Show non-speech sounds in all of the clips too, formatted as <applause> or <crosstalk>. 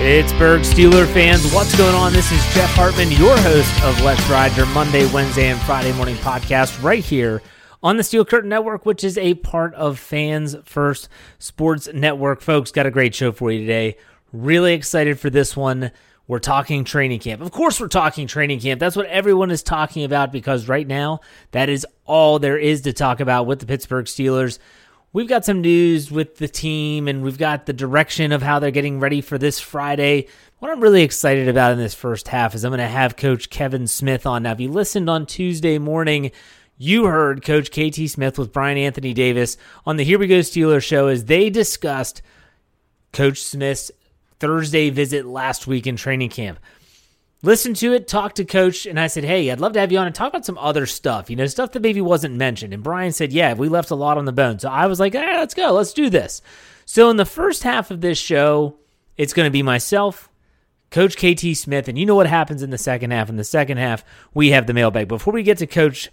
Pittsburgh Steeler fans, what's going on? This is Jeff Hartman, your host of Let's Ride, your Monday, Wednesday, and Friday morning podcast right here on the Steel Curtain Network, which is a part of Fans First Sports Network. Folks, got a great show for you today. Really excited for this one. We're talking training camp. Of course, we're talking training camp. That's what everyone is talking about because right now, that is all there is to talk about with the Pittsburgh Steelers we've got some news with the team and we've got the direction of how they're getting ready for this Friday. What I'm really excited about in this first half is I'm going to have Coach Kevin Smith on. Now, if you listened on Tuesday morning, you heard Coach KT Smith with Brian Anthony Davis on the Here We Go Steelers show as they discussed Coach Smith's Thursday visit last week in training camp listened to it, talked to coach, and I said, Hey, I'd love to have you on and talk about some other stuff, you know, stuff that maybe wasn't mentioned. And Brian said, Yeah, we left a lot on the bone. So I was like, let's go, let's do this. So in the first half of this show, it's going to be myself, Coach KT Smith, and you know what happens in the second half. In the second half, we have the mailbag. Before we get to Coach,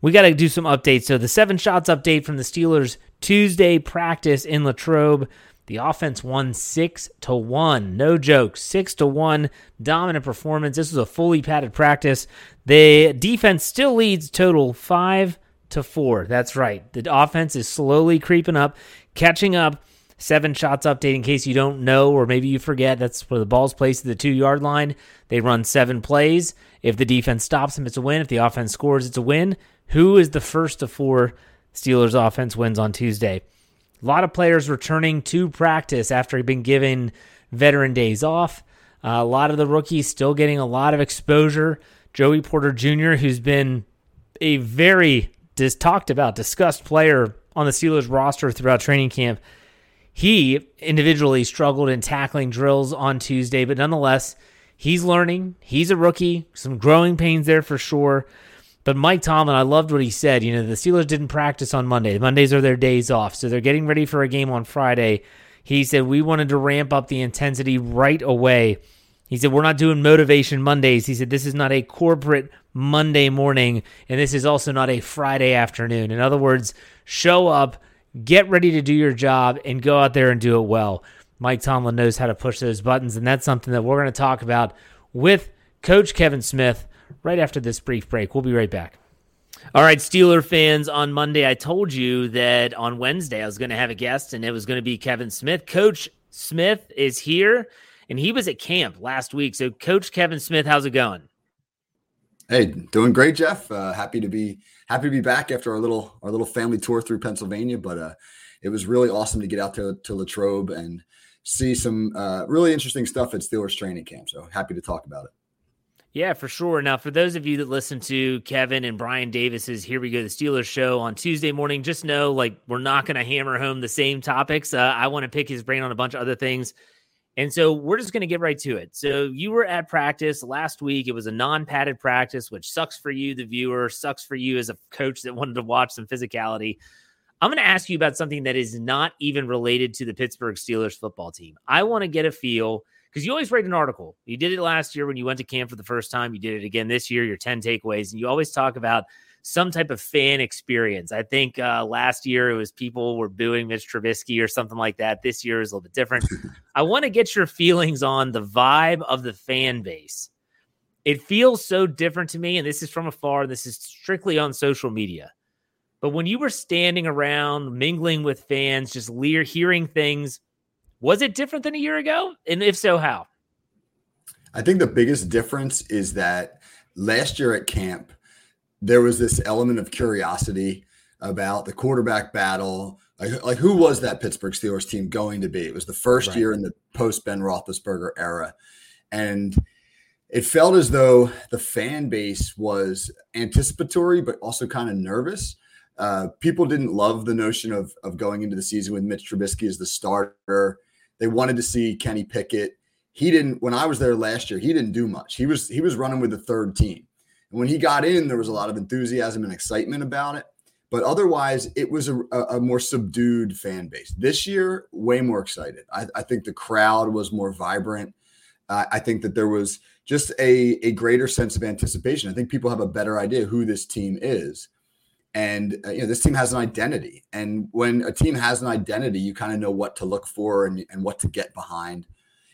we got to do some updates. So the seven shots update from the Steelers Tuesday practice in Latrobe. The offense won six to one. No joke, six to one. Dominant performance. This was a fully padded practice. The defense still leads total five to four. That's right. The offense is slowly creeping up, catching up. Seven shots update in case you don't know, or maybe you forget. That's where the ball's placed at the two yard line. They run seven plays. If the defense stops them, it's a win. If the offense scores, it's a win. Who is the first of four Steelers offense wins on Tuesday? A lot of players returning to practice after being given veteran days off. Uh, a lot of the rookies still getting a lot of exposure. Joey Porter Jr., who's been a very dis- talked about, discussed player on the Steelers roster throughout training camp, he individually struggled in tackling drills on Tuesday, but nonetheless, he's learning. He's a rookie. Some growing pains there for sure. But Mike Tomlin, I loved what he said. You know, the Steelers didn't practice on Monday. Mondays are their days off, so they're getting ready for a game on Friday. He said we wanted to ramp up the intensity right away. He said we're not doing motivation Mondays. He said this is not a corporate Monday morning, and this is also not a Friday afternoon. In other words, show up, get ready to do your job, and go out there and do it well. Mike Tomlin knows how to push those buttons, and that's something that we're going to talk about with Coach Kevin Smith right after this brief break. We'll be right back. All right, Steeler fans, on Monday, I told you that on Wednesday I was going to have a guest and it was going to be Kevin Smith. Coach Smith is here and he was at camp last week. So, Coach Kevin Smith, how's it going? Hey, doing great, Jeff. Uh, happy to be happy to be back after our little our little family tour through Pennsylvania. But uh, it was really awesome to get out to, to Latrobe and see some uh, really interesting stuff at Steelers training camp. So happy to talk about it. Yeah, for sure. Now, for those of you that listen to Kevin and Brian Davis's Here We Go, the Steelers show on Tuesday morning, just know like we're not going to hammer home the same topics. Uh, I want to pick his brain on a bunch of other things. And so we're just going to get right to it. So you were at practice last week. It was a non padded practice, which sucks for you, the viewer, sucks for you as a coach that wanted to watch some physicality. I'm going to ask you about something that is not even related to the Pittsburgh Steelers football team. I want to get a feel because you always write an article. You did it last year when you went to camp for the first time. You did it again this year, your 10 takeaways. And you always talk about some type of fan experience. I think uh, last year it was people were booing Mitch Trubisky or something like that. This year is a little bit different. <laughs> I want to get your feelings on the vibe of the fan base. It feels so different to me, and this is from afar. This is strictly on social media. But when you were standing around, mingling with fans, just hearing things was it different than a year ago? And if so, how? I think the biggest difference is that last year at camp, there was this element of curiosity about the quarterback battle. Like, like who was that Pittsburgh Steelers team going to be? It was the first right. year in the post Ben Roethlisberger era. And it felt as though the fan base was anticipatory, but also kind of nervous. Uh, people didn't love the notion of, of going into the season with Mitch Trubisky as the starter. They wanted to see Kenny Pickett. He didn't when I was there last year, he didn't do much. He was he was running with the third team. And when he got in, there was a lot of enthusiasm and excitement about it. But otherwise, it was a, a more subdued fan base. This year, way more excited. I, I think the crowd was more vibrant. uh, I think that there was just a, a greater sense of anticipation. I think people have a better idea who this team is. And uh, you know this team has an identity, and when a team has an identity, you kind of know what to look for and, and what to get behind.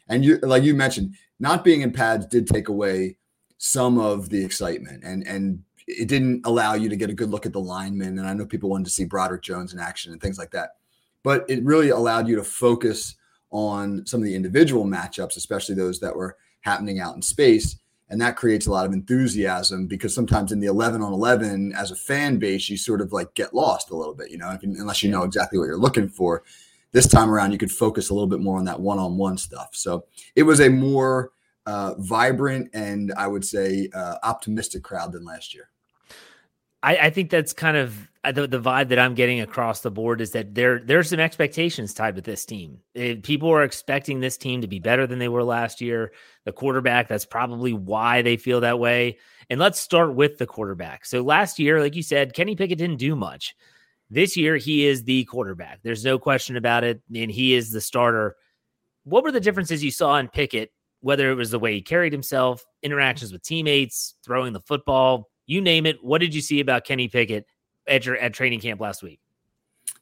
And you, like you mentioned, not being in pads did take away some of the excitement, and and it didn't allow you to get a good look at the linemen. And I know people wanted to see Broderick Jones in action and things like that, but it really allowed you to focus on some of the individual matchups, especially those that were happening out in space. And that creates a lot of enthusiasm because sometimes in the 11 on 11, as a fan base, you sort of like get lost a little bit, you know, unless you know exactly what you're looking for. This time around, you could focus a little bit more on that one on one stuff. So it was a more uh, vibrant and I would say uh, optimistic crowd than last year. I, I think that's kind of the, the vibe that I'm getting across the board is that there there's some expectations tied with this team. It, people are expecting this team to be better than they were last year. The quarterback, that's probably why they feel that way. And let's start with the quarterback. So last year, like you said, Kenny Pickett didn't do much. This year, he is the quarterback. There's no question about it, and he is the starter. What were the differences you saw in Pickett? Whether it was the way he carried himself, interactions with teammates, throwing the football, you name it. What did you see about Kenny Pickett at your at training camp last week?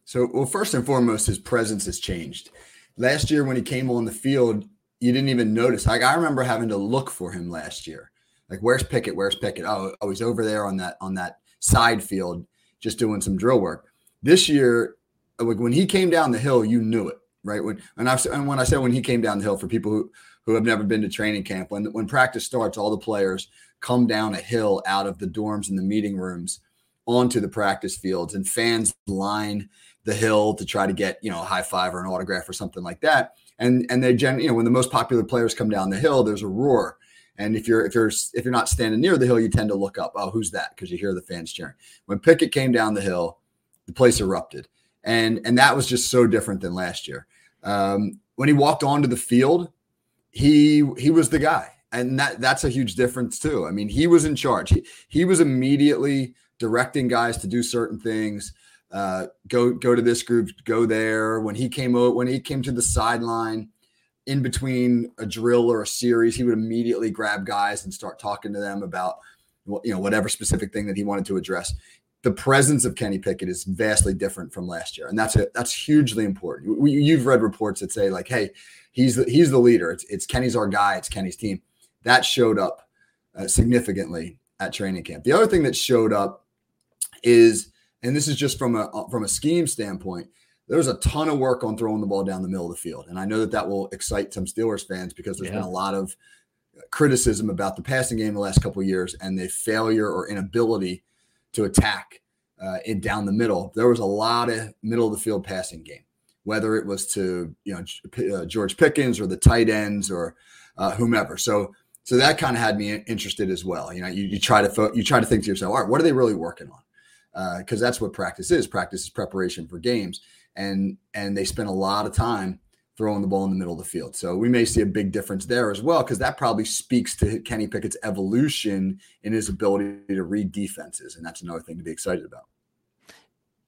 So, well, first and foremost, his presence has changed. Last year, when he came on the field, you didn't even notice. Like I remember having to look for him last year. Like, where's Pickett? Where's Pickett? Oh, oh, he's over there on that on that side field, just doing some drill work. This year, uh, when he came down the hill, you knew it, right? When and I and when I said when he came down the hill, for people who who have never been to training camp, when when practice starts, all the players come down a hill out of the dorms and the meeting rooms onto the practice fields and fans line the hill to try to get you know a high five or an autograph or something like that. And and they gen you know when the most popular players come down the hill there's a roar. And if you're if you're if you're not standing near the hill you tend to look up oh who's that? Because you hear the fans cheering. When pickett came down the hill the place erupted. And and that was just so different than last year. Um, when he walked onto the field he he was the guy. And that that's a huge difference too. I mean, he was in charge. He, he was immediately directing guys to do certain things. Uh, go go to this group, go there. When he came out, when he came to the sideline, in between a drill or a series, he would immediately grab guys and start talking to them about you know whatever specific thing that he wanted to address. The presence of Kenny Pickett is vastly different from last year, and that's a, that's hugely important. We, you've read reports that say like, "Hey, he's the, he's the leader. It's it's Kenny's our guy. It's Kenny's team." that showed up uh, significantly at training camp. The other thing that showed up is, and this is just from a uh, from a scheme standpoint, there's a ton of work on throwing the ball down the middle of the field, and I know that that will excite some Steelers fans because there's yeah. been a lot of criticism about the passing game the last couple years and the failure or inability to attack uh, it down the middle. There was a lot of middle of the field passing game, whether it was to you know uh, George Pickens or the tight ends or uh, whomever. So so that kind of had me interested as well. You know, you, you try to fo- you try to think to yourself, all right, what are they really working on? Because uh, that's what practice is. Practice is preparation for games, and and they spend a lot of time throwing the ball in the middle of the field. So we may see a big difference there as well, because that probably speaks to Kenny Pickett's evolution in his ability to read defenses, and that's another thing to be excited about.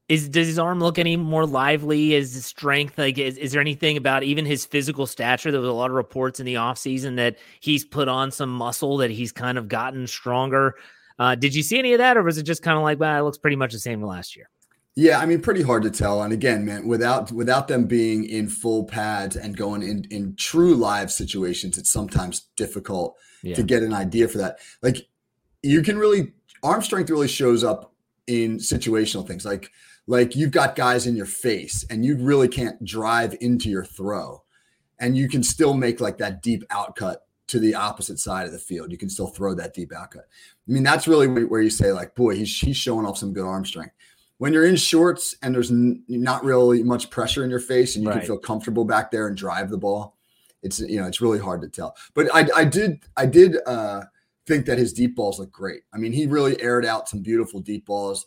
Is does his arm look any more lively? Is his strength like is, is there anything about even his physical stature? There was a lot of reports in the offseason that he's put on some muscle, that he's kind of gotten stronger. Uh, did you see any of that, or was it just kind of like, well, it looks pretty much the same last year? Yeah, I mean, pretty hard to tell. And again, man, without without them being in full pads and going in in true live situations, it's sometimes difficult yeah. to get an idea for that. Like, you can really arm strength really shows up in situational things, like like you've got guys in your face and you really can't drive into your throw and you can still make like that deep outcut to the opposite side of the field you can still throw that deep outcut i mean that's really where you say like boy he's, he's showing off some good arm strength when you're in shorts and there's n- not really much pressure in your face and you right. can feel comfortable back there and drive the ball it's you know it's really hard to tell but i, I did i did uh think that his deep balls look great i mean he really aired out some beautiful deep balls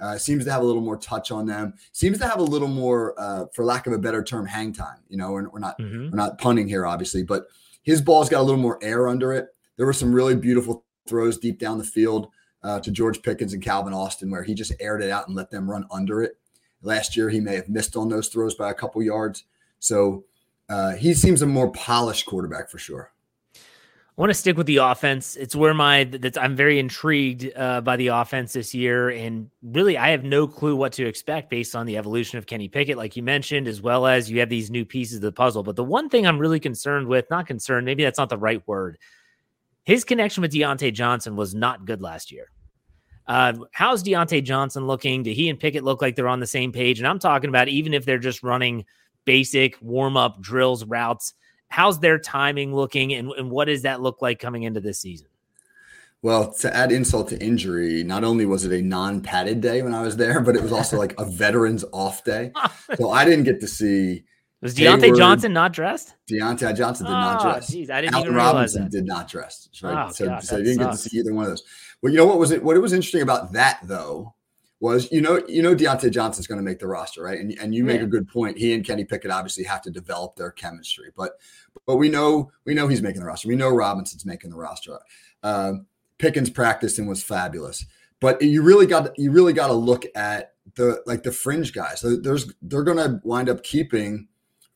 uh, seems to have a little more touch on them. Seems to have a little more, uh, for lack of a better term, hang time. You know, we're, we're not mm-hmm. we're not punning here, obviously, but his ball's got a little more air under it. There were some really beautiful throws deep down the field uh, to George Pickens and Calvin Austin, where he just aired it out and let them run under it. Last year, he may have missed on those throws by a couple yards. So uh, he seems a more polished quarterback for sure. I want to stick with the offense. It's where my that's I'm very intrigued uh, by the offense this year, and really I have no clue what to expect based on the evolution of Kenny Pickett, like you mentioned, as well as you have these new pieces of the puzzle. But the one thing I'm really concerned with, not concerned, maybe that's not the right word. His connection with Diontae Johnson was not good last year. Uh, how's Diontae Johnson looking? Do he and Pickett look like they're on the same page? And I'm talking about even if they're just running basic warm up drills, routes how's their timing looking and, and what does that look like coming into this season? Well, to add insult to injury, not only was it a non-padded day when I was there, but it was also like a <laughs> veterans off day. <laughs> So I didn't get to see. Was Diontae Hayward, Johnson not dressed? Diontae Johnson did oh, not ah, dress. Geez, I didn't Allen even Robinson that. did not dress. Right? Oh, so, God, so you didn't sucks. get to see either one of those. Well, you know what was it? What it was interesting about that though was you know you know Diontae Johnson's going to make the roster, right? And and you make Yeah. a good point. He and Kenny Pickett obviously have to develop their chemistry, but but we know we know he's making the roster. We know Robinson's making the roster. Um, Pickens practiced and was fabulous, but you really got you really got to look at the like the fringe guys. There's they're going to wind up keeping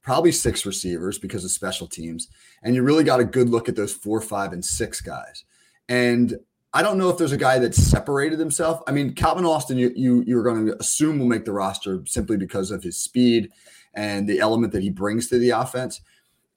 probably six receivers because of special teams, and you really got a good look at those four, five, and six guys. And I don't know if there's a guy that separated himself. I mean, Calvin Austin, you you you're going to assume will make the roster simply because of his speed and the element that he brings to the offense.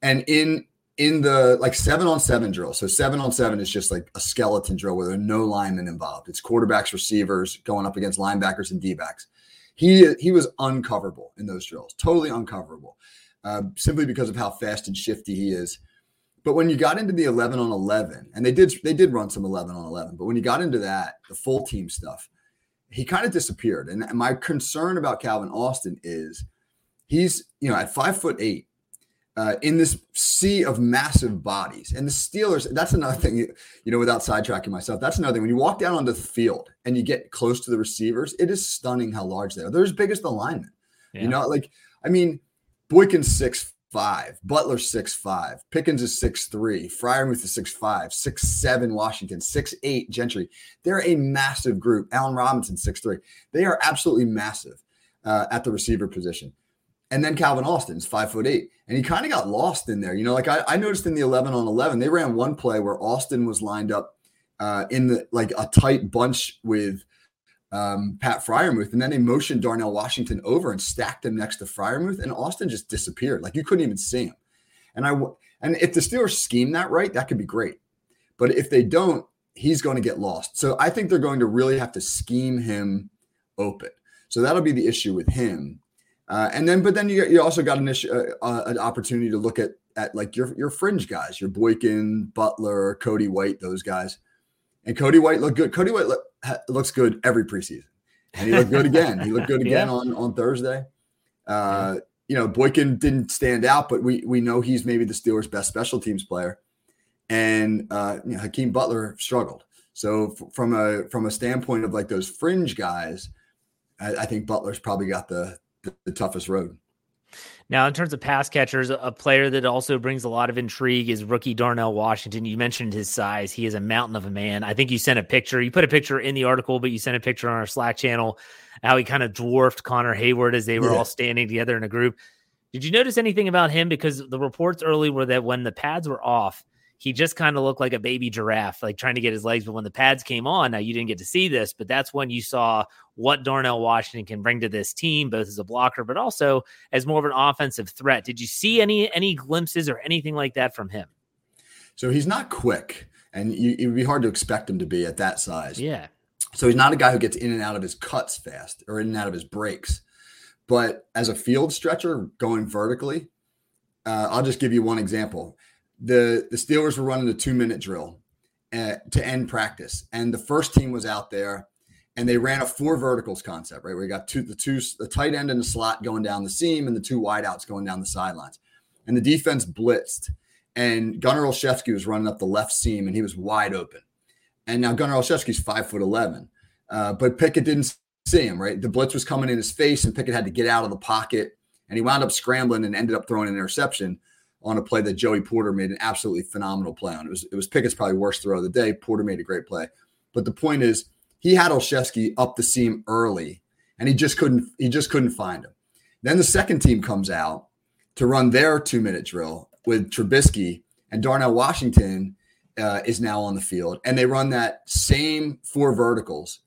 And in in the like seven on seven drill, so seven on seven is just like a skeleton drill where there are no linemen involved. It's quarterbacks, receivers going up against linebackers and D backs. He he was uncoverable in those drills, totally uncoverable, uh, simply because of how fast and shifty he is. But when you got into the 11 on 11, and they did they did run some 11 on 11, but when you got into that, the full team stuff, he kind of disappeared. And my concern about Calvin Austin is he's, you know, at five foot eight, uh, in this sea of massive bodies. And the Steelers, that's another thing, you, know, without sidetracking myself, that's another thing. When you walk down onto the field and you get close to the receivers, it is stunning how large they are. They're as big as the linemen. Yeah. You know, like, I mean, Boykin's six five, Butler six five, Pickens is six three, Freiermuth is six five, six seven, Washington six eight, Gentry. They're a massive group. Allen Robinson six three. They are absolutely massive uh, at the receiver position. And then Calvin Austin's five foot eight, and he kind of got lost in there. You know, like I, I noticed in the eleven on eleven, they ran one play where Austin was lined up uh, in the like a tight bunch with um, Pat Freiermuth, and then they motioned Darnell Washington over and stacked him next to Freiermuth, and Austin just disappeared. Like you couldn't even see him. And I and if the Steelers scheme that right, that could be great. But if they don't, he's going to get lost. So I think they're going to really have to scheme him open. So that'll be the issue with him. Uh, and then, but then you you also got an issue, uh, uh, an opportunity to look at at like your your fringe guys, your Boykin, Butler, Cody White, those guys. And Cody White looked good. Cody White look, ha, looks good every preseason, and he looked good again. He looked good <laughs> again Yeah. on on Thursday. Uh, You know, Boykin didn't stand out, but we we know he's maybe the Steelers' best special teams player. And uh, you know, Hakeem Butler struggled. So f- from a from a standpoint of like those fringe guys, I, I think Butler's probably got the, the the toughest road. Now, in terms of pass catchers, a player that also brings a lot of intrigue is rookie Darnell Washington. You mentioned his size. He is a mountain of a man. I think you sent a picture. You put a picture in the article, but you sent a picture on our Slack channel how he kind of dwarfed Connor Heyward as they were Yeah. all standing together in a group. Did you notice anything about him? Because the reports early were that when the pads were off, he just kind of looked like a baby giraffe, like trying to get his legs. But when the pads came on, now you didn't get to see this, but that's when you saw what Darnell Washington can bring to this team, both as a blocker, but also as more of an offensive threat. Did you see any any glimpses or anything like that from him? So he's not quick, and you, it would be hard to expect him to be at that size. Yeah. So he's not a guy who gets in and out of his cuts fast or in and out of his breaks. But as a field stretcher going vertically, uh, I'll just give you one example. The the Steelers were running a two minute drill uh, to end practice, and the first team was out there, and they ran a four verticals concept, right? Where you got two the two the tight end and the slot going down the seam, and the two wideouts going down the sidelines, and the defense blitzed, and Gunnar Olszewski was running up the left seam, and he was wide open. And now Gunnar Olszewski's five foot eleven, uh, but Pickett didn't see him. Right, the blitz was coming in his face, and Pickett had to get out of the pocket, and he wound up scrambling and ended up throwing an interception on a play that Joey Porter made an absolutely phenomenal play on. It was it was Pickett's probably worst throw of the day. Porter made a great play, but the point is he had Olszewski up the seam early, and he just couldn't he just couldn't find him. Then the second team comes out to run their two minute drill with Trubisky and Darnell Washington uh, is now on the field, and they run that same four verticals.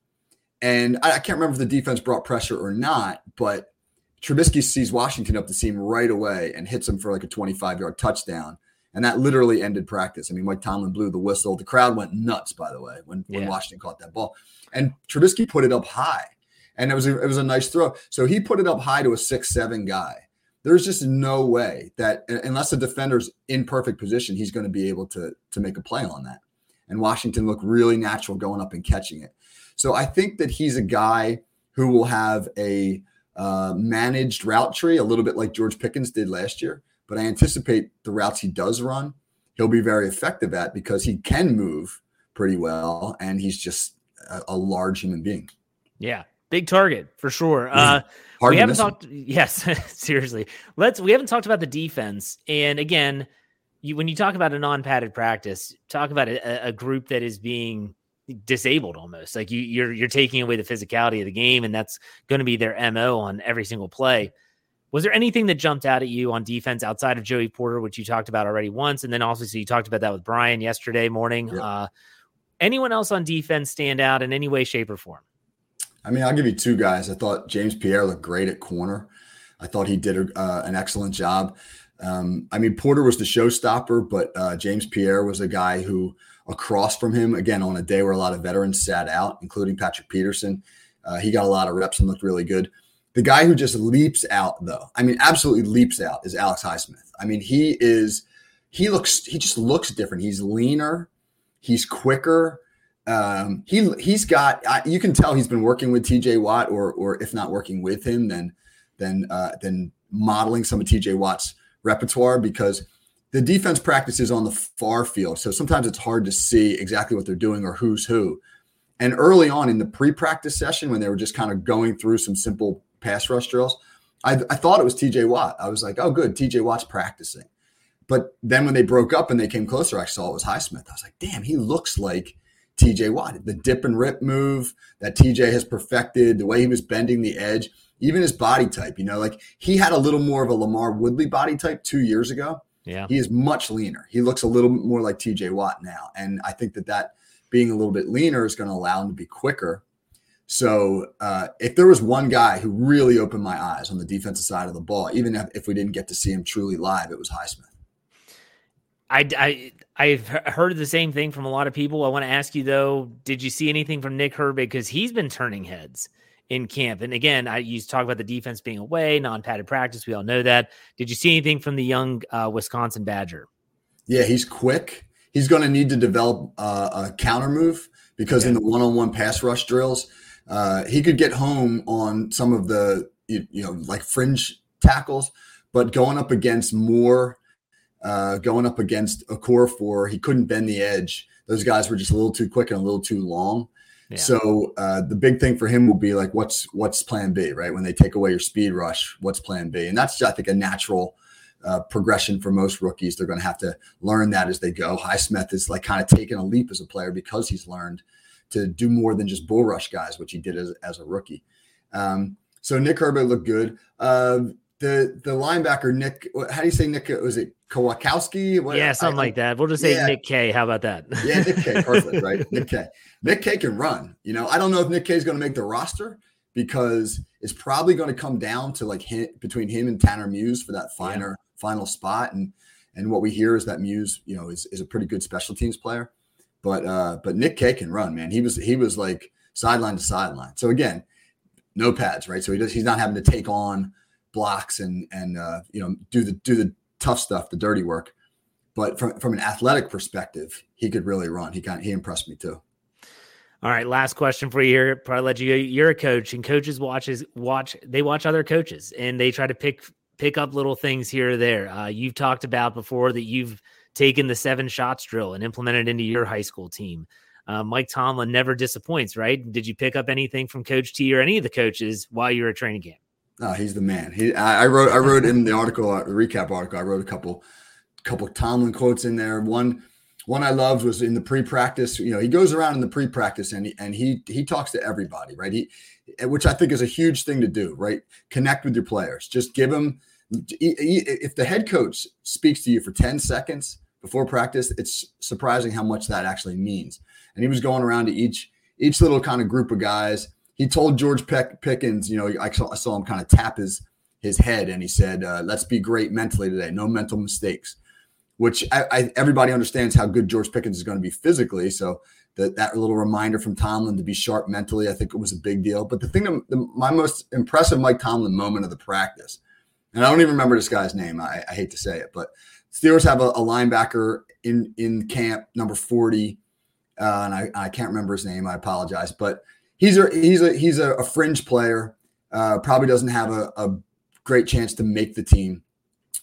And I, I, can't remember if the defense brought pressure or not, but Trubisky sees Washington up the seam right away and hits him for like a 25 yard touchdown. And that literally ended practice. I mean, Mike Tomlin blew the whistle. The crowd went nuts, by the way, when, yeah. when Washington caught that ball. And Trubisky put it up high. And it was a, it was a nice throw. So he put it up high to a six seven guy. There's just no way that unless the defender's in perfect position, he's going to be able to to make a play on that. And Washington looked really natural going up and catching it. So I think that he's a guy who will have a uh, managed route tree, a little bit like George Pickens did last year. But I anticipate the routes he does run, he'll be very effective at because he can move pretty well and he's just a, a large human being. Yeah, big target for sure. Uh, we haven't talked. Him. Yes, <laughs> seriously. Let's. We haven't talked about the defense. And again, you, when you talk about a non-padded practice, talk about a, a group that is being disabled almost. Like you, you're you're taking away the physicality of the game, and that's going to be their mo on every single play. Was there anything that jumped out at you on defense outside of Joey Porter, which you talked about already once, and then also so you talked about that with Brian yesterday morning? Yep. Uh, anyone else on defense stand out in any way, shape, or form? I mean, I'll give you two guys. I thought James Pierre looked great at corner. I thought he did a, uh, an excellent job. Um, I mean, Porter was the showstopper, but uh, James Pierre was a guy who, across from him, again, on a day where a lot of veterans sat out, including Patrick Peterson, uh, he got a lot of reps and looked really good. The guy who just leaps out, though, I mean, absolutely leaps out, is Alex Highsmith. I mean, he is, he looks, he just looks different. He's leaner, he's quicker. Um, he he's got you can tell he's been working with TJ Watt, or or if not working with him, then then uh, then modeling some of TJ Watt's repertoire because the defense practices on the far field, so sometimes it's hard to see exactly what they're doing or who's who. And early on in the pre-practice session, when they were just kind of going through some simple pass rush drills, I, I thought it was TJ Watt. I was like, oh, good, TJ Watt's practicing. But then when they broke up and they came closer, I saw it was Highsmith. I was like, damn, he looks like TJ Watt. The dip and rip move that TJ has perfected, the way he was bending the edge, even his body type, you know, like he had a little more of a LaMarr Woodley body type two years ago. Yeah. He is much leaner. He looks a little more like TJ Watt now. And I think that that being a little bit leaner is going to allow him to be quicker. So uh, if there was one guy who really opened my eyes on the defensive side of the ball, even if, if we didn't get to see him truly live, it was Highsmith. I, I I've heard the same thing from a lot of people. I want to ask you though, did you see anything from Nick Herbig because he's been turning heads in camp? And again, I you talk about the defense being away, non-padded practice. We all know that. Did you see anything from the young uh, Wisconsin Badger? Yeah, he's quick. He's going to need to develop uh, a counter move because yeah. in the one-on-one pass rush drills, uh, he could get home on some of the you, you know like fringe tackles, but going up against more uh, going up against a core four, he couldn't bend the edge. Those guys were just a little too quick and a little too long. So uh, the big thing for him will be like, what's what's Plan B, right? When they take away your speed rush, what's Plan B? And that's I think a natural uh, progression for most rookies. They're going to have to learn that as they go. Highsmith is like kind of taking a leap as a player because he's learned to do more than just bull rush guys, which he did as, as a rookie. Um, so Nick Herbig looked good. Uh, the the linebacker Nick, how do you say Nick? Was it Kwiatkoski? What, yeah, something I, like that. We'll just say yeah. Nick K. How about that? yeah, Nick K. <laughs> Perfect, right? Nick K. Nick K. can run. You know, I don't know if Nick K. is going to make the roster because it's probably going to come down to like him, between him and Tanner Muse for that finer yeah. final spot. And and what we hear is that Muse, you know, is, is a pretty good special teams player. But uh, but Nick K. can run, man. He was he was like sideline to sideline. So again, no pads, right? So he does he's not having to take on blocks and and uh, you know do the do the tough stuff, the dirty work. But from from an athletic perspective, he could really run. He kind he impressed me too. All right, last question for you here. Probably let you. You're a coach, and coaches watches watch. They watch other coaches, and they try to pick pick up little things here or there. Uh, you've talked about before that you've taken the seven shots drill and implemented into your high school team. Uh, Mike Tomlin never disappoints, right? Did you pick up anything from Coach T or any of the coaches while you were at training camp? He's the man. He, I, I wrote, I wrote in the article, uh, the recap article. I wrote a couple, couple Tomlin quotes in there. One, one I loved was in the pre-practice. You know, he goes around in the pre-practice and he, and he he talks to everybody, right? He, which I think is a huge thing to do, right? Connect with your players. Just give them. If the head coach speaks to you for ten seconds, before practice, it's surprising how much that actually means. And he was going around to each each little kind of group of guys. He told George Peck, Pickens, you know, I saw, I saw him kind of tap his his head, and he said, uh, "Let's be great mentally today. No mental mistakes." Which I, I, everybody understands how good George Pickens is going to be physically. So that that little reminder from Tomlin to be sharp mentally, I think it was a big deal. But the thing, that, the, my most impressive Mike Tomlin moment of the practice, and I don't even remember this guy's name. I, I hate to say it, but Steelers have a, a linebacker in in camp, number forty, uh, and I, I can't remember his name. I apologize, but he's a he's a he's a, a fringe player. Uh, probably doesn't have a, a great chance to make the team,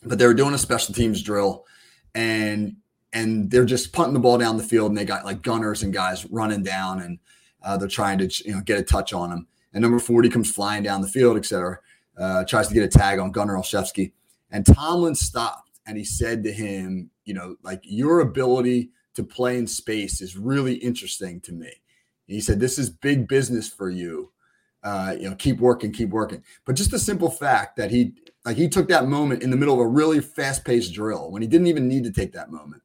but they were doing a special teams drill, and and they're just punting the ball down the field, and they got like gunners and guys running down, and uh, they're trying to you know get a touch on him. And number forty comes flying down the field, etc. Uh, tries to get a tag on Gunnar Olszewski, and Tomlin stopped and he said to him, you know, like your ability to play in space is really interesting to me. He said, This is big business for you. Uh, you know, keep working, keep working. But just the simple fact that he like he took that moment in the middle of a really fast-paced drill when he didn't even need to take that moment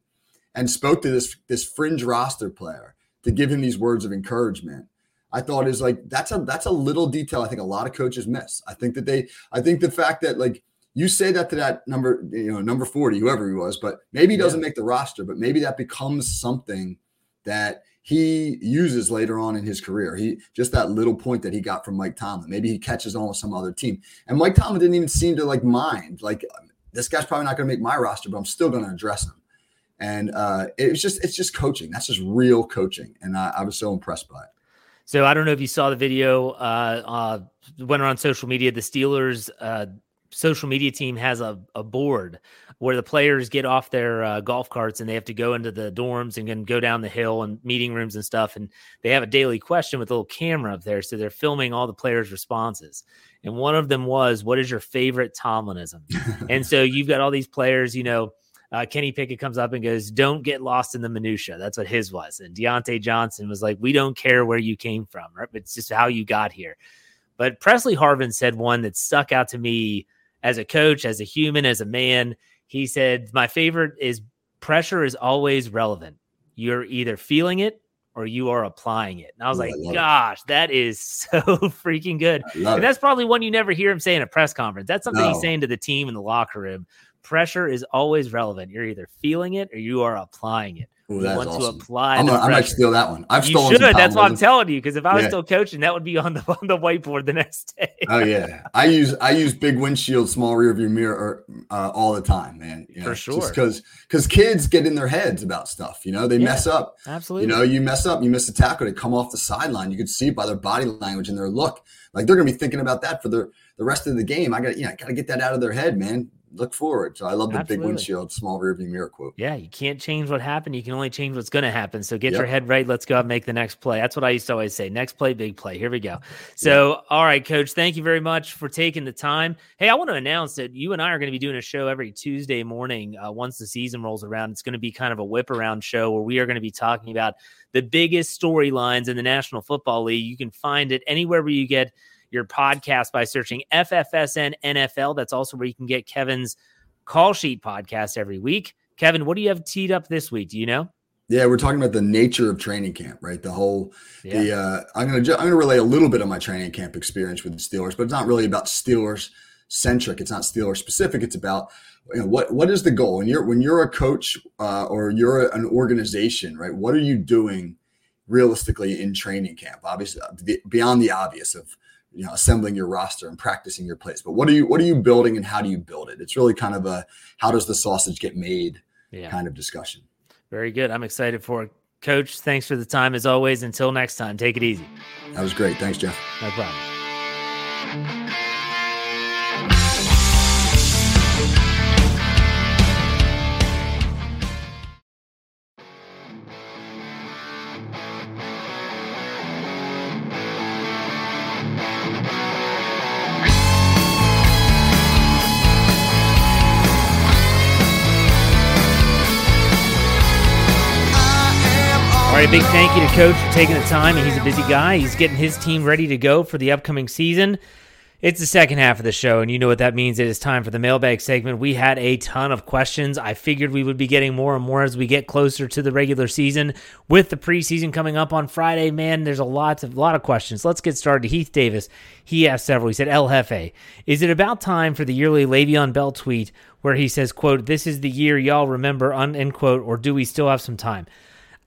and spoke to this this fringe roster player to give him these words of encouragement. I thought is like that's a that's a little detail I think a lot of coaches miss. I think that they I think the fact that like you say that to that number, you know, number 40, whoever he was, but maybe he doesn't yeah. make the roster, but maybe that becomes something that he uses later on in his career. He just that little point that he got from Mike Tomlin. Maybe he catches on with some other team. And Mike Tomlin didn't even seem to like mind. Like this guy's probably not going to make my roster, but I'm still going to address him. And uh, it's just it's just coaching. That's just real coaching, and I, I was so impressed by it. So I don't know if you saw the video. Uh, uh, went around social media. The Steelers uh, social media team has a, a board where the players get off their uh, golf carts and they have to go into the dorms and can go down the hill and meeting rooms and stuff. And they have a daily question with a little camera up there. So they're filming all the players' responses. And one of them was, What is your favorite Tomlinism? <laughs> and so you've got all these players, you know. Uh, Kenny Pickett comes up and goes, "Don't get lost in the minutia." That's what his was, and Diontae Johnson was like, "We don't care where you came from, right? It's just how you got here." But Pressley Harvin said one that stuck out to me as a coach, as a human, as a man. He said, My favorite is pressure is always relevant. You're either feeling it or you are applying it. And I was Ooh, like, I gosh, it. that is <laughs> so freaking good. And that's probably one you never hear him say in a press conference. That's something no. he's saying to the team in the locker room. Pressure is always relevant. You're either feeling it or you are applying it. Ooh, want awesome. to apply. I'm a, I might steal that one. I've you stolen. Should. That's what I'm telling you. Because if I was yeah. still coaching, that would be on the <laughs> on the whiteboard the next day. oh yeah, I use I use big windshield, small rear view mirror uh, all the time, man. You know, For sure. because because kids get in their heads about stuff. You know, they yeah, mess up. Absolutely. You know, you mess up, you miss a tackle, they come off the sideline. You could see it by their body language and their look. Like they're gonna be thinking about that for the the rest of the game. I got you know, I got to get that out of their head, man look forward. So I love the Absolutely. big windshield, small rearview mirror quote. Yeah, you can't change what happened. You can only change what's going to happen. So get yep. your head right. Let's go out and make the next play. That's what I used to always say. Next play, big play. Here we go. So, all right, coach, thank you very much for taking the time. Hey, I want to announce that you and I are going to be doing a show every Tuesday morning uh, once the season rolls around. It's going to be kind of a whip around show where we are going to be talking about the biggest storylines in the National Football League. You can find it anywhere where you get your podcast by searching FFSN NFL. That's also where you can get Kevin's call sheet podcast every week. Kevin, what do you have teed up this week? Do you know? Yeah, we're talking about the nature of training camp, right? The whole, yeah. the uh, I'm gonna ju- I'm gonna relay a little bit of my training camp experience with the Steelers, but it's not really about Steelers centric. It's not Steelers specific. It's about you know, what what is the goal? When you're when you're a coach uh, or you're an organization, right? What are you doing realistically in training camp? Obviously, uh, beyond the obvious of you know assembling your roster and practicing your plays. But what are you what are you building and how do you build it? It's really kind of a how does the sausage get made yeah. kind of discussion. Very good. I'm excited for it. Coach thanks for the time as always. Until next time take it easy. That was great. Thanks jeff. No problem big thank you to Coach for taking the time. He's a busy guy. He's getting his team ready to go for the upcoming season. It's the second half of the show, and you know what that means. It is time for the mailbag segment. We had a ton of questions. I figured we would be getting more and more as we get closer to the regular season. With the preseason coming up on Friday, man, there's a lot of lot of questions. Let's get started. Heath Davis, he asked several. He said, El Jefe, is it about time for the yearly Le'Veon Bell tweet where he says, quote, this is the year y'all remember, end quote, or do we still have some time?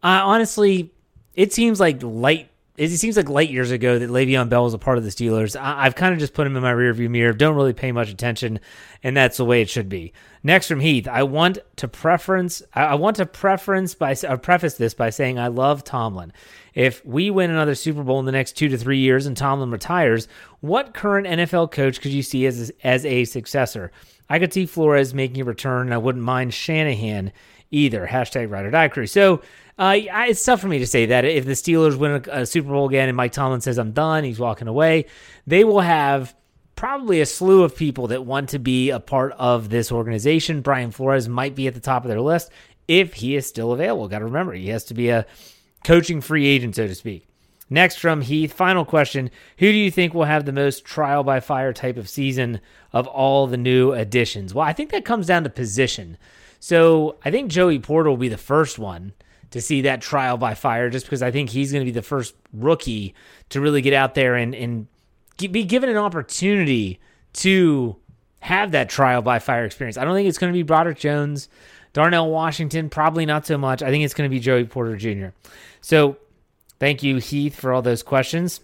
Honestly, it seems like light it seems like light years ago that Le'Veon Bell was a part of the Steelers. I, have kind of just put him in my rearview mirror. Don't really pay much attention, and that's the way it should be. Next from Heath, I want to preference. I want to preference by uh, preface this by saying I love Tomlin. If we win another Super Bowl in the next two to three years and Tomlin retires, what current NFL coach could you see as as a successor? I could see Flores making a return, and I wouldn't mind Shanahan either. Hashtag ride or die crew. So uh, it's tough for me to say that if the Steelers win a, a Super Bowl again and Mike Tomlin says I'm done, he's walking away, they will have probably a slew of people that want to be a part of this organization. Brian Flores might be at the top of their list if he is still available. Got to remember, he has to be a coaching free agent, so to speak. Next from Heath, final question. Who do you think will have the most trial by fire type of season of all the new additions? Well, I think that comes down to position. So I think Joey Porter will be the first one to see that trial by fire, just because I think he's going to be the first rookie to really get out there and, and be given an opportunity to have that trial by fire experience. I don't think it's going to be Broderick Jones, Darnell Washington, probably not so much. I think it's going to be Joey Porter Jr. So thank you, Heath, for all those questions.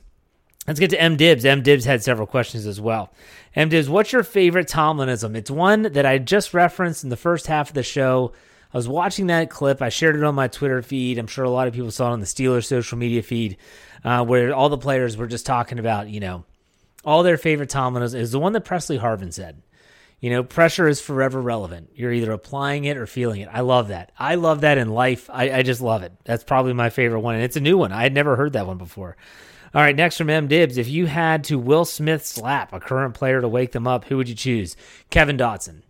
Let's get to M Dibs. M Dibs had several questions as well. M Dibs, what's your favorite Tomlinism? It's one that I just referenced in the first half of the show. I was watching that clip. I shared it on my Twitter feed. I'm sure a lot of people saw it on the Steelers social media feed, uh, where all the players were just talking about, you know, all their favorite Tomlinism is the one that Pressley Harvin said. You know, pressure is forever relevant. You're either applying it or feeling it. I love that. I love that in life. I, I just love it. That's probably my favorite one. And it's a new one. I had never heard that one before. All right, next from M Dibs. If you had to Will Smith slap a current player to wake them up, who would you choose? Kevin Dotson.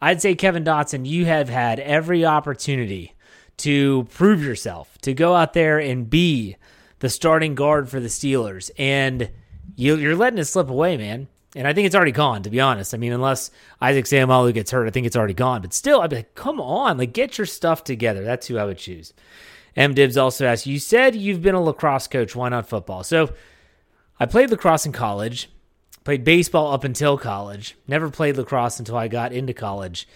I'd say Kevin Dotson, you have had every opportunity to prove yourself, to go out there and be the starting guard for the Steelers, and you, are letting it slip away, man. And I think it's already gone, to be honest. I mean, unless Isaac Seumalo gets hurt, I think it's already gone. But still, I'd be like, come on, like get your stuff together. That's who I would choose. M Dibs also asked, You said you've been a lacrosse coach. Why not football? So I played lacrosse in college, played baseball up until college, never played lacrosse until I got into college.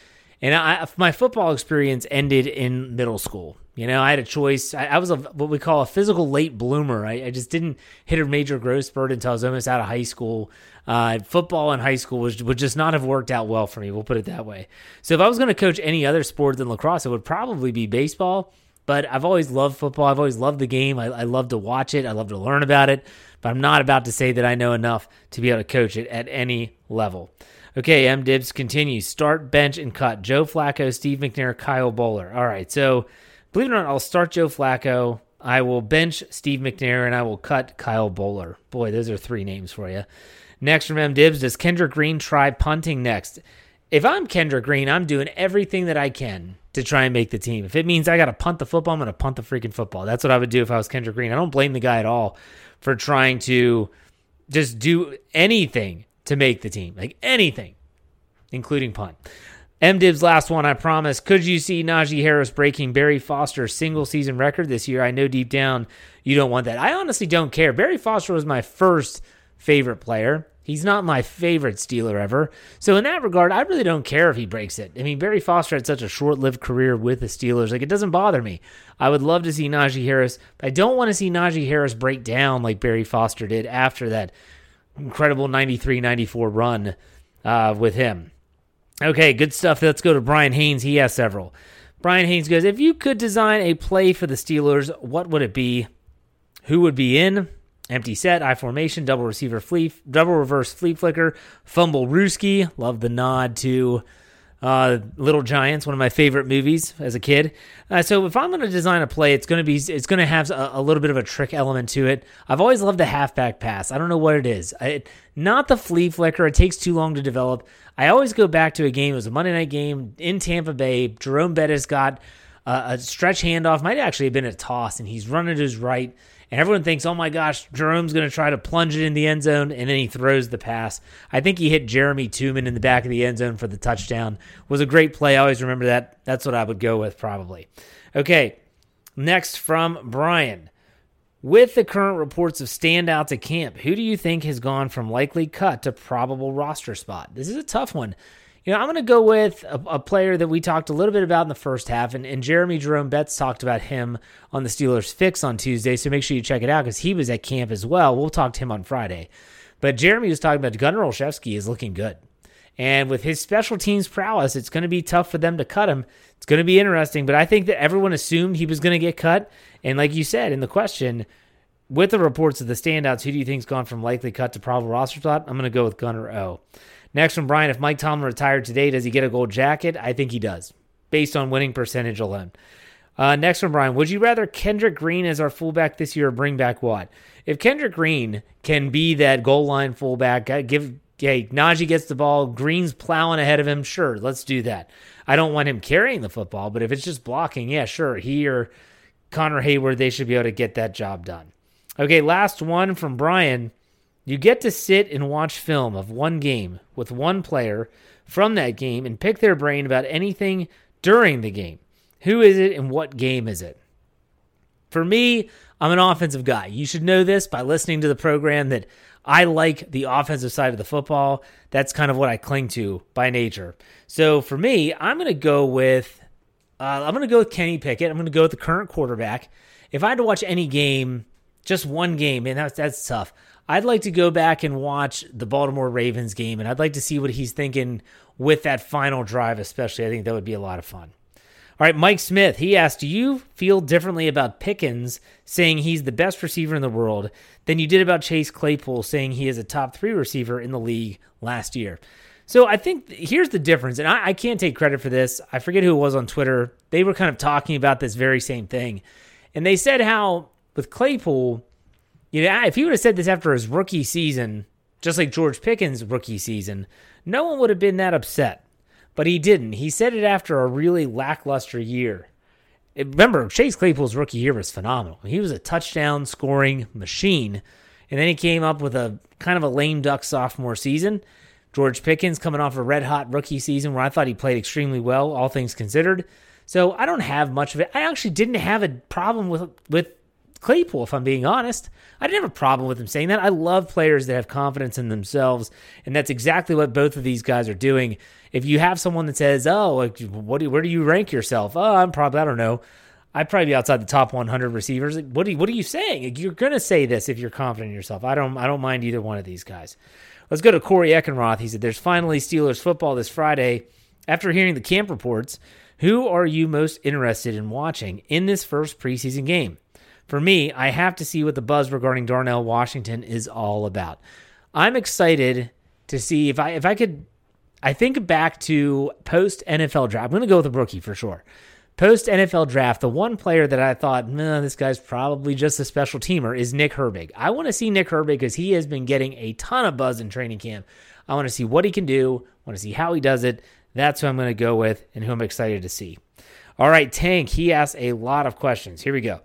And I, my football experience ended in middle school. You know, I had a choice. I, I was a what we call a physical late bloomer. I, I, just didn't hit a major growth spurt until I was almost out of high school. Uh, football in high school was, would just not have worked out well for me. We'll put it that way. So if I was going to coach any other sport than lacrosse, it would probably be baseball but I've always loved football. I've always loved the game. I, I, love to watch it. I love to learn about it. But I'm not about to say that I know enough to be able to coach it at any level. Okay, M. Dibs continues. Start, bench, and cut. Joe Flacco, Steve McNair, Kyle Boller. All right, so believe it or not, I'll start Joe Flacco. I will bench Steve McNair, and I will cut Kyle Boller. Boy, those are three names for you. Next from M. Dibs, does Kendrick Green try punting next? If I'm Kendrick Green, I'm doing everything that I can to try and make the team. If it means I got to punt the football, I'm going to punt the freaking football. That's what I would do if I was Kendrick Green. I don't blame the guy at all for trying to just do anything to make the team, like anything, including punt. M Dibs' last one, I promise. Could you see Najee Harris breaking Barry Foster's single season record this year? I know deep down you don't want that. I honestly don't care. Barry Foster was my first favorite player. He's not my favorite Steeler ever. So in that regard, I really don't care if he breaks it. I mean, Barry Foster had such a short-lived career with the Steelers. Like it doesn't bother me. I would love to see Najee Harris, but I don't want to see Najee Harris break down like Barry Foster did after that incredible 93-94 run uh, with him. Okay, good stuff. Let's go to Brian Haynes. He has several. Brian Haynes goes, if you could design a play for the Steelers, what would it be? Who would be in? Empty set, I formation, double receiver flea, double reverse flea flicker, fumble Rooski. Love the nod to uh, Little Giants, one of my favorite movies as a kid. Uh, so if I'm going to design a play, it's going to be it's going to have a, a, little bit of a trick element to it. I've always loved the halfback pass. I don't know what it is. I, not the flea flicker. It takes too long to develop. I always go back to a game. It was a Monday night game in Tampa Bay. Jerome Bettis got uh, a stretch handoff, might actually have been a toss, and he's running to his right. And everyone thinks, oh my gosh, Jerome's going to try to plunge it in the end zone, and then he throws the pass. I think he hit Jerame Tuman in the back of the end zone for the touchdown. Was a great play. I always remember that. That's what I would go with, probably. Okay, next from Brian. With the current reports of standouts at camp, who do you think has gone from likely cut to probable roster spot? This is a tough one. You know, I'm going to go with a, a, player that we talked a little bit about in the first half, and, and Jeremy Jerome Betts talked about him on the Steelers Fix on Tuesday, so make sure you check it out because he was at camp as well. We'll talk to him on Friday. But Jeremy was talking about Gunnar Olszewski is looking good. And with his special teams prowess, it's going to be tough for them to cut him. It's going to be interesting, but I think that everyone assumed he was going to get cut. And like you said in the question, with the reports of the standouts, who do you think's gone from likely cut to probable roster spot? I'm going to go with Gunnar O. Next one, Brian, if Mike Tomlin retired today, does he get a gold jacket? I think he does, based on winning percentage alone. Uh, next one, Brian, would you rather Kendrick Green as our fullback this year or bring back Watt? If Kendrick Green can be that goal line fullback, uh, give hey Najee gets the ball, Green's plowing ahead of him, sure, let's do that. I don't want him carrying the football, but if it's just blocking, yeah, sure, he or Connor Heyward, they should be able to get that job done. Okay, last one from Brian. You get to sit and watch film of one game with one player from that game and pick their brain about anything during the game. Who is it and what game is it? For me, I'm an offensive guy. You should know this by listening to the program that I like the offensive side of the football. That's kind of what I cling to by nature. So for me, I'm going to go with uh, I'm going to go with Kenny Pickett. I'm going to go with the current quarterback. If I had to watch any game just one game, and that's that's tough. I'd like to go back and watch the Baltimore Ravens game, and I'd like to see what he's thinking with that final drive, especially. I think that would be a lot of fun. All right, Mike Smith, he asked, Do you feel differently about Pickens saying he's the best receiver in the world than you did about Chase Claypool saying he is a top three receiver in the league last year? So I think here's the difference, and I, I can't take credit for this. I forget who it was on Twitter. They were kind of talking about this very same thing. And they said how with Claypool, you know, if he would have said this after his rookie season, just like George Pickens' rookie season, no one would have been that upset. But he didn't. He said it after a really lackluster year. Remember, Chase Claypool's rookie year was phenomenal. He was a touchdown scoring machine. And then he came up with a kind of a lame duck sophomore season. George Pickens coming off a red hot rookie season where I thought he played extremely well, all things considered. So I don't have much of it. I actually didn't have a problem with with Claypool, if I'm being honest. I didn't have a problem with him saying that. I love players that have confidence in themselves, and that's exactly what both of these guys are doing. If you have someone that says, "Oh, like, what do, where do you rank yourself?" Oh, I'm probably I don't know. I'd probably be outside the top 100 receivers. What are you, what are you saying? You're going to say this if you're confident in yourself. I don't I don't mind either one of these guys. Let's go to Corey Eckenroth. He said, "There's finally Steelers football this Friday." After hearing the camp reports, who are you most interested in watching in this first preseason game? For me, I have to see what the buzz regarding Darnell Washington is all about. I'm excited to see if I if I could I think back to post NFL draft. I'm going to go with a rookie for sure. Post NFL draft, the one player that I thought, nah, this guy's probably just a special teamer is Nick Herbig. I want to see Nick Herbig because he has been getting a ton of buzz in training camp. I want to see what he can do. I want to see how he does it. That's who I'm going to go with and who I'm excited to see. All right, Tank, he asked a lot of questions. Here we go.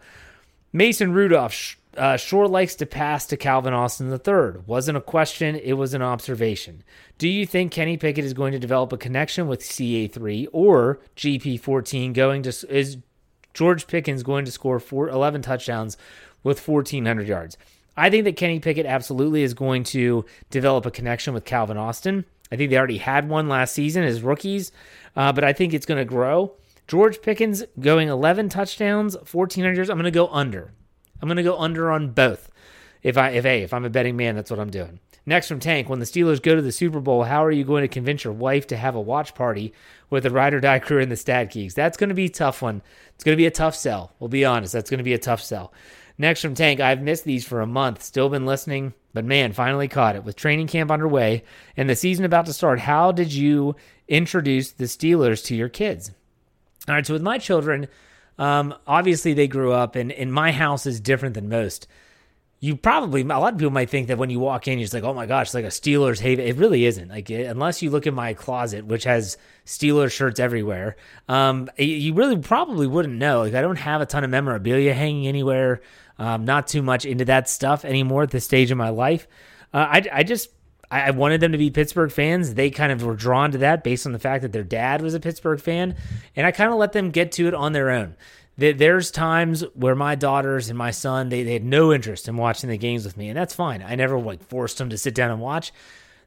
Mason Rudolph uh, sure likes to pass to Calvin Austin III. Wasn't a question, it was an observation. Do you think Kenny Pickett is going to develop a connection with CA3 or GP14 going to is George Pickens going to score four, 11 touchdowns with 1400 yards? I think that Kenny Pickett absolutely is going to develop a connection with Calvin Austin. I think they already had one last season as rookies, uh, but I think it's going to grow. George Pickens going 11 touchdowns, 1400 yards. I'm going to go under. I'm going to go under on both. If I if a if I'm a betting man, that's what I'm doing. Next from Tank, when the Steelers go to the Super Bowl, how are you going to convince your wife to have a watch party with the ride or die crew and the Stat Geeks? That's going to be a tough one. It's going to be a tough sell. We'll be honest. That's going to be a tough sell. Next from Tank, I've missed these for a month. Still been listening, but man, finally caught it. With training camp underway and the season about to start, how did you introduce the Steelers to your kids? All right, so with my children, um, obviously they grew up, and, my house is different than most. you probably a lot of people might think that when you walk in, you're just like, oh my gosh, it's like a Steelers haven. It really isn't. Like unless you look in my closet, which has Steelers shirts everywhere, um, you really probably wouldn't know. Like I don't have a ton of memorabilia hanging anywhere. Um, not too much into that stuff anymore at this stage of my life. Uh, I I just I wanted them to be Pittsburgh fans. They kind of were drawn to that based on the fact that their dad was a Pittsburgh fan, and I kind of let them get to it on their own. There's times where my daughters and my son they, they had no interest in watching the games with me and that's fine. I never like forced them to sit down and watch.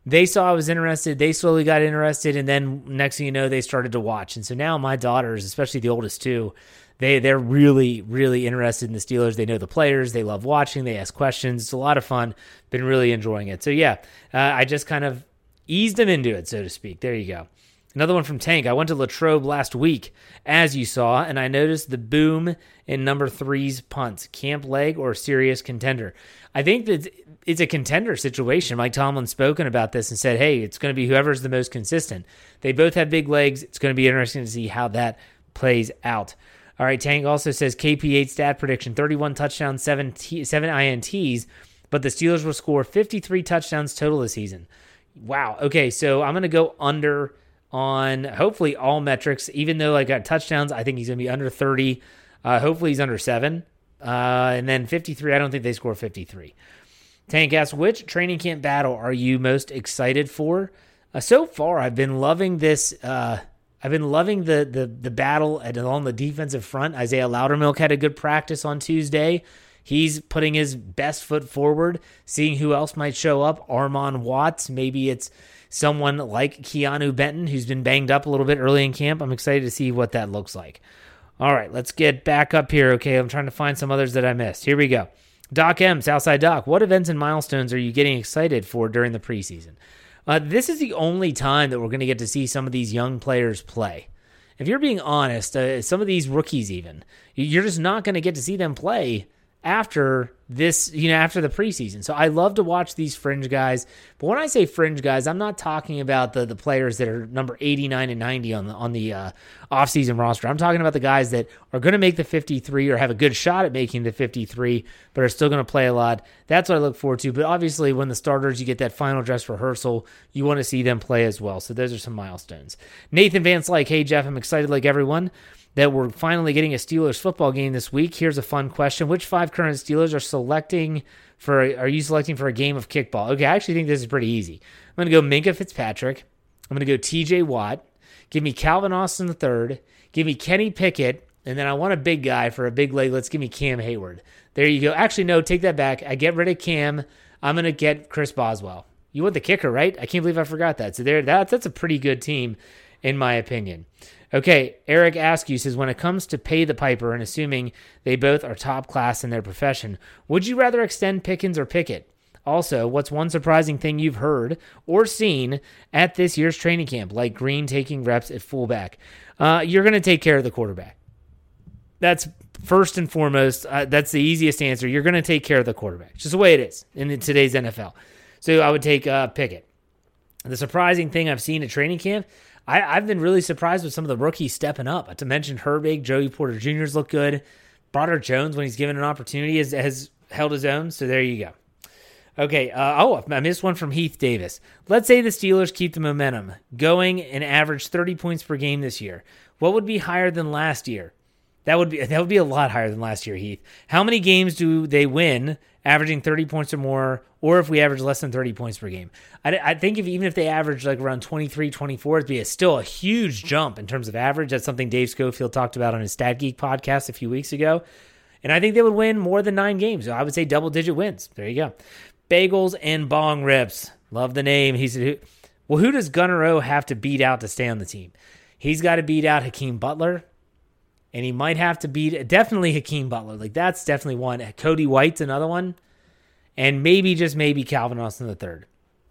They saw i was interested. They slowly got interested and then next thing you know they started to watch. And so now my daughters especially the oldest two they they're really really interested in the steelers they know the players they love watching they ask questions it's a lot of fun been really enjoying it so yeah uh, i just kind of eased them into it so to speak there you go Another one from Tank. I went to Latrobe last week, as you saw, and I noticed the boom in number three's punts. Camp leg or serious contender? I think that it's a contender situation. Mike Tomlin's spoken about this and said, hey, it's going to be whoever's the most consistent. They both have big legs. It's going to be interesting to see how that plays out. All right, Tank also says KP8 stat prediction 31 touchdowns, 7, T- 7 INTs, but the Steelers will score 53 touchdowns total this season. Wow. Okay, so I'm going to go under on hopefully all metrics. Even though I got touchdowns, I think he's going to be under 30. Uh, hopefully he's under seven. Uh, and then 53, I don't think they score 53. Tank asks, which training camp battle are you most excited for? Uh, so far, I've been loving this. Uh, I've been loving the the the battle at, along the defensive front. Isaiah Loudermilk had a good practice on Tuesday. He's putting his best foot forward, seeing who else might show up. Armon Watts, maybe it's someone like Keanu Benton, who's been banged up a little bit early in camp. I'm excited to see what that looks like. All right, let's get back up here. Okay, I'm trying to find some others that I missed. Here we go. Doc M, Southside Doc, what events and milestones are you getting excited for during the preseason? Uh, this is the only time that we're going to get to see some of these young players play. If you're being honest, uh, some of these rookies, even, you're just not going to get to see them play after this, you know, after the preseason. So I love to watch these fringe guys. But when I say fringe guys, I'm not talking about the the players that are number 89 and 90 on the on the uh, offseason roster. I'm talking about the guys that are going to make the 53 or have a good shot at making the 53, but are still going to play a lot. That's what I look forward to. But obviously, when the starters, you get that final dress rehearsal, you want to see them play as well. So those are some milestones. Nathan Vance, like, hey Jeff, I'm excited like everyone that we're finally getting a Steelers football game this week. Here's a fun question: Which five current Steelers are selecting for? Are you selecting for a game of kickball? Okay, I actually think this is pretty easy. I'm going to go Minkah Fitzpatrick. I'm going to go T.J. Watt. Give me Calvin Austin the third. Give me Kenny Pickett, and then I want a big guy for a big leg. Let's give me Cam Heyward. There you go. Actually, no, take that back. I get rid of Cam. I'm going to get Chris Boswell. You want the kicker, right? I can't believe I forgot that. So there, that, that's a pretty good team, in my opinion. Okay, Eric Askew says when it comes to pay the piper and assuming they both are top class in their profession, would you rather extend Pickens or Pickett? Also, what's one surprising thing you've heard or seen at this year's training camp, like Green taking reps at fullback? Uh, you're going to take care of the quarterback. That's first and foremost. Uh, that's the easiest answer. You're going to take care of the quarterback. It's just the way it is in today's NFL. So I would take uh, Pickett. The surprising thing I've seen at training camp I, have been really surprised with some of the rookies stepping up. To mention Herbig, Joey Porter Jr.'s look good. Broderick Jones, when he's given an opportunity, has, has held his own. So there you go. Okay. Uh, oh, I missed one from Heath Davis. Let's say the Steelers keep the momentum going and average 30 points per game this year. What would be higher than last year? That would be that would be a lot higher than last year, Heath. How many games do they win averaging 30 points or more, or if we average less than 30 points per game? I, I think if even if they average like around 23, 24, it'd be a, still a huge jump in terms of average. That's something Dave Schofield talked about on his Stat Geek podcast a few weeks ago. And I think they would win more than nine games. I would say double digit wins. There you go. Bagels and bong rips. Love the name. He He's well. Who does Gunnar O have to beat out to stay on the team? He's got to beat out Hakeem Butler and he might have to beat definitely Hakeem Butler. Like that's definitely one. Cody White's another one, and maybe just maybe Calvin Austin the third.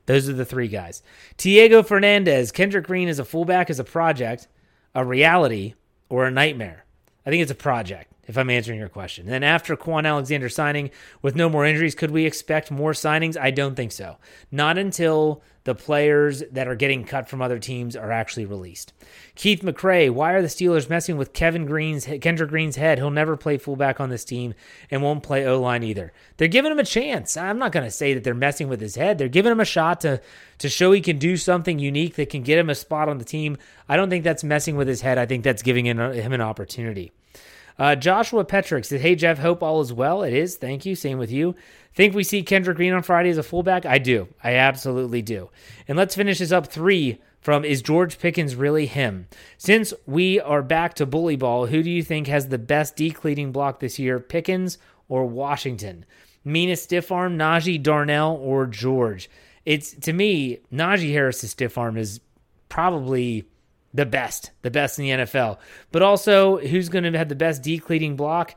Those are the three guys. Diego Fernandez, Kendrick Green is a fullback is a project, a reality, or a nightmare. I think it's a project. If I'm answering your question. Then after Kwon Alexander signing with no more injuries, could we expect more signings? I don't think so. Not until the players that are getting cut from other teams are actually released. Keith McRae, why are the Steelers messing with Kevin Green's Kendrick Green's head? He'll never play fullback on this team and won't play O line either. They're giving him a chance. I'm not going to say that they're messing with his head. They're giving him a shot to to show he can do something unique that can get him a spot on the team. I don't think that's messing with his head. I think that's giving him an opportunity. Uh, Joshua Petrick said, Hey, Jeff, hope all is well. It is. Thank you. Same with you. Think we see Kendrick Green on Friday as a fullback? I do. I absolutely do. And let's finish this up three from Is George Pickens really him? Since we are back to bully ball, who do you think has the best decleating block this year, Pickens or Washington? Mina stiff arm, Najee, Darnell, or George? It's to me, Najee Harris's stiff arm is probably the best, the best in the NFL. But also, who's going to have the best decleating block?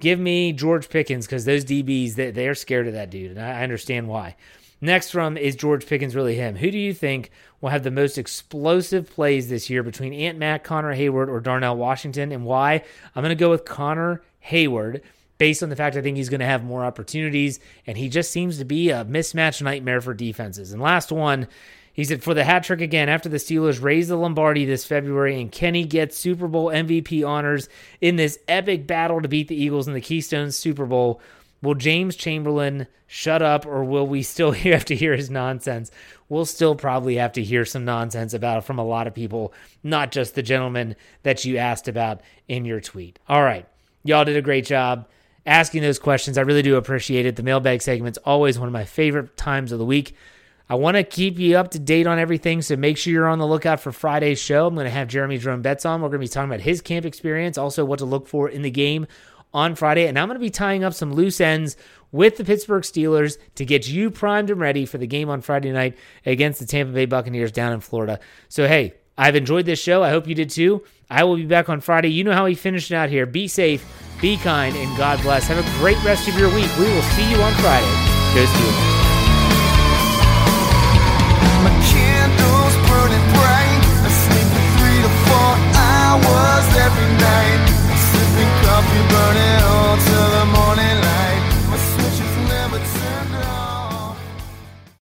Give me George Pickens because those DBs they, they're scared of that dude, and I understand why. Next from is George Pickens really him? Who do you think will have the most explosive plays this year between Ant Mac, Connor Heyward, or Darnell Washington, and why? I'm going to go with Connor Heyward based on the fact I think he's going to have more opportunities, and he just seems to be a mismatch nightmare for defenses. And last one he said, for the hat trick again, after the Steelers raise the Lombardi this February and Kenny gets Super Bowl MVP honors in this epic battle to beat the Eagles in the Keystone Super Bowl, will James Chamberlain shut up or will we still <laughs> have to hear his nonsense? We'll still probably have to hear some nonsense about from a lot of people, not just the gentleman that you asked about in your tweet. All right. Y'all did a great job asking those questions. I really do appreciate it. The mailbag segment's always one of my favorite times of the week. I want to keep you up to date on everything, so make sure you're on the lookout for Friday's show. I'm going to have Jeremy Jerome Betts on. We're going to be talking about his camp experience, also what to look for in the game on Friday. And I'm going to be tying up some loose ends with the Pittsburgh Steelers to get you primed and ready for the game on Friday night against the Tampa Bay Buccaneers down in Florida. So, hey, I've enjoyed this show. I hope you did too. I will be back on Friday. You know how we finished out here. Be safe, be kind, and God bless. Have a great rest of your week. We will see you on Friday. Go Steelers.